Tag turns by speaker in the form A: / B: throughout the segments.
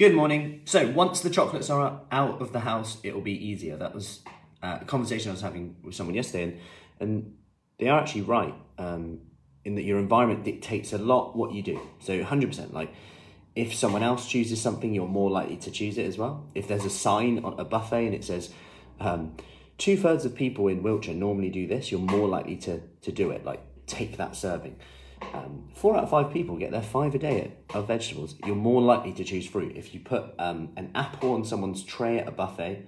A: Good morning. So once the chocolates are out of the house, it will be easier. That was uh, a conversation I was having with someone yesterday, and, and they are actually right um, in that your environment dictates a lot what you do. So 100%. Like if someone else chooses something, you're more likely to choose it as well. If there's a sign on a buffet and it says um, two thirds of people in Wiltshire normally do this, you're more likely to to do it. Like take that serving. Um, four out of five people get their five a day of vegetables. You're more likely to choose fruit if you put um, an apple on someone's tray at a buffet,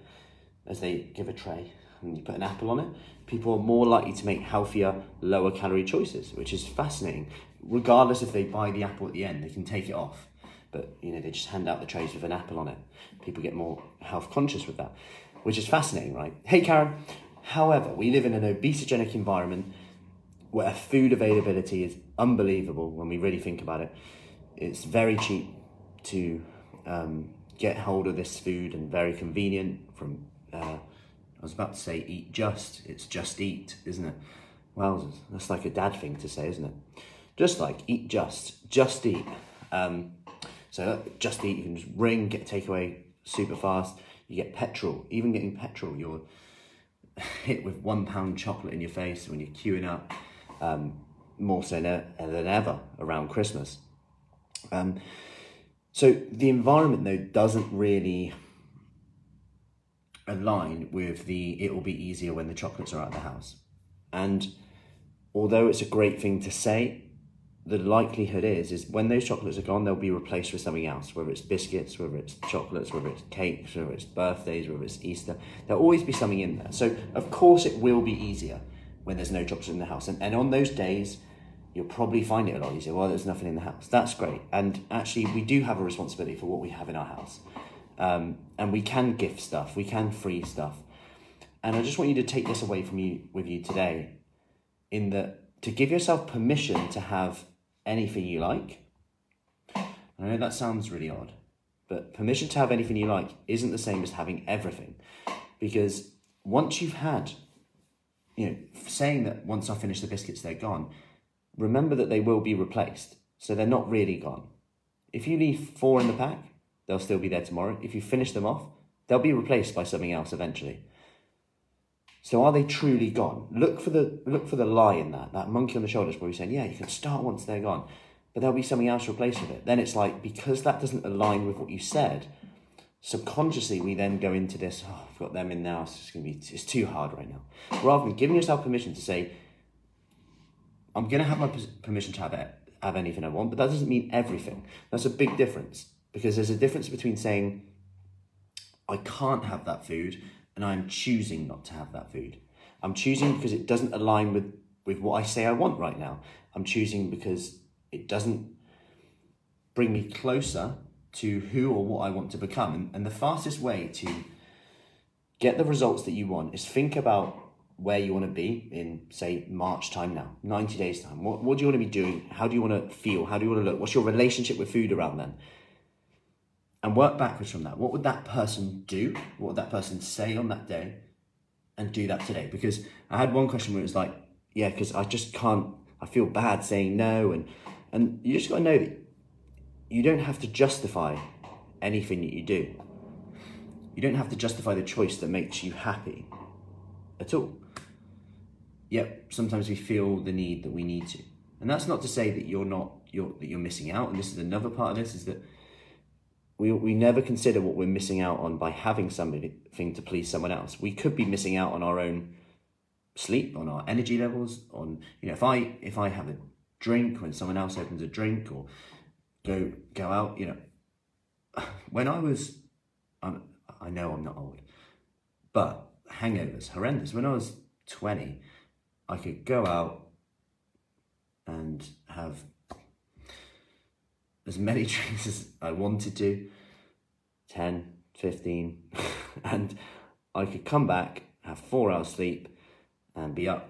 A: as they give a tray, and you put an apple on it. People are more likely to make healthier, lower calorie choices, which is fascinating. Regardless if they buy the apple at the end, they can take it off but you know they just hand out the trays with an apple on it. People get more health conscious with that, which is fascinating, right? Hey, Karen. However, we live in an obesogenic environment where food availability is unbelievable when we really think about it. It's very cheap to um, get hold of this food and very convenient from. Uh, I was about to say eat just. It's just eat, isn't it? Well, that's like a dad thing to say, isn't it? Just like eat just, just eat. Um, so Just Eat, you can just ring, get takeaway super fast. You get petrol. Even getting petrol, you're hit with one pound chocolate in your face when you're queuing up. Um, more so than ever around Christmas. Um, so the environment though doesn't really align with the it will be easier when the chocolates are out of the house. And although it's a great thing to say, the likelihood is is when those chocolates are gone, they'll be replaced with something else. Whether it's biscuits, whether it's chocolates, whether it's cakes, whether it's birthdays, whether it's Easter, there'll always be something in there. So of course it will be easier when there's no chocolates in the house, and and on those days. You'll probably find it a lot easier. Well, there's nothing in the house. That's great. And actually, we do have a responsibility for what we have in our house. Um, and we can gift stuff, we can free stuff. And I just want you to take this away from you with you today in that to give yourself permission to have anything you like. I know that sounds really odd, but permission to have anything you like isn't the same as having everything. Because once you've had, you know, saying that once I finish the biscuits, they're gone, remember that they will be replaced. So they're not really gone. If you leave four in the pack, they'll still be there tomorrow. If you finish them off, they'll be replaced by something else eventually. So are they truly gone? Look for the look for the lie in that. That monkey on the shoulders where he's saying, Yeah, you can start once they're gone. But there'll be something else replaced with it. Then it's like because that doesn't align with what you said, subconsciously we then go into this, oh, I've got them in now, it's gonna be it's too hard right now. Rather than giving yourself permission to say, I'm gonna have my permission to have it, have anything I want, but that doesn't mean everything. That's a big difference. Because there's a difference between saying, I can't have that food and I'm choosing not to have that food. I'm choosing because it doesn't align with, with what I say I want right now. I'm choosing because it doesn't bring me closer to who or what I want to become. And, and the fastest way to get the results that you want is think about where you want to be in, say, March time now, 90 days time. What, what do you want to be doing? How do you want to feel? How do you want to look? What's your relationship with food around then? and work backwards from that. What would that person do? What would that person say on that day? And do that today. Because I had one question where it was like, yeah, because I just can't, I feel bad saying no. And, and you just got to know that you don't have to justify anything that you do. You don't have to justify the choice that makes you happy at all. Yet sometimes we feel the need that we need to. And that's not to say that you're not, you're, that you're missing out. And this is another part of this is that we, we never consider what we're missing out on by having something to please someone else. We could be missing out on our own sleep, on our energy levels, on you know if I if I have a drink when someone else opens a drink or go go out, you know, when I was, I'm, I know I'm not old, but hangovers horrendous. When I was twenty, I could go out and have as many drinks as I wanted to 10, 15, and I could come back, have four hours sleep, and be up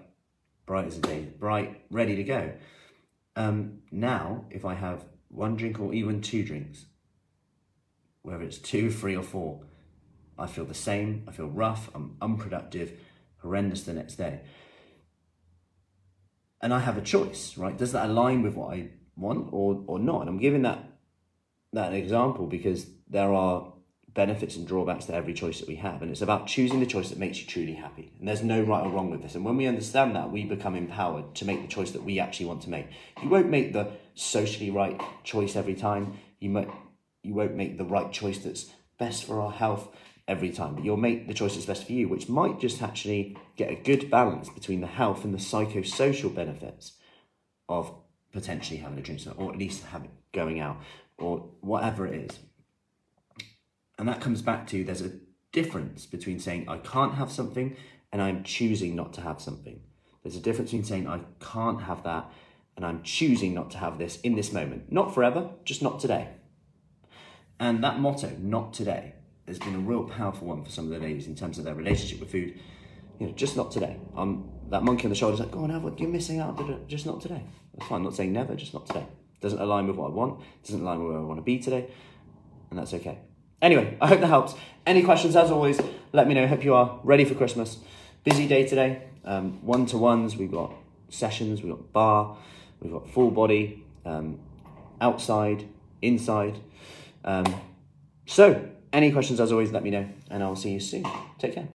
A: bright as a day, bright, ready to go. Um, now, if I have one drink or even two drinks, whether it's two, three, or four, I feel the same. I feel rough. I'm unproductive, horrendous the next day. And I have a choice, right? Does that align with what I want or, or not? And I'm giving that that an example because there are benefits and drawbacks to every choice that we have. And it's about choosing the choice that makes you truly happy. And there's no right or wrong with this. And when we understand that, we become empowered to make the choice that we actually want to make. You won't make the socially right choice every time. You might you won't make the right choice that's best for our health every time, but you'll make the choice that's best for you, which might just actually get a good balance between the health and the psychosocial benefits of potentially having a drink, or at least having going out, or whatever it is. And that comes back to there's a difference between saying I can't have something and I'm choosing not to have something. There's a difference between saying I can't have that and I'm choosing not to have this in this moment. Not forever, just not today. And that motto, not today, has been a real powerful one for some of the ladies in terms of their relationship with food. You know, just not today. Um, that monkey on the shoulder is like, go on, have what you're missing out. Just not today. That's fine. I'm not saying never, just not today. Doesn't align with what I want. Doesn't align with where I want to be today, and that's okay. Anyway, I hope that helps. Any questions, as always, let me know. Hope you are ready for Christmas. Busy day today. One to ones. We've got sessions. We've got bar. We've got full body. Um, outside, inside. Um, so, any questions, as always, let me know, and I'll see you soon. Take care.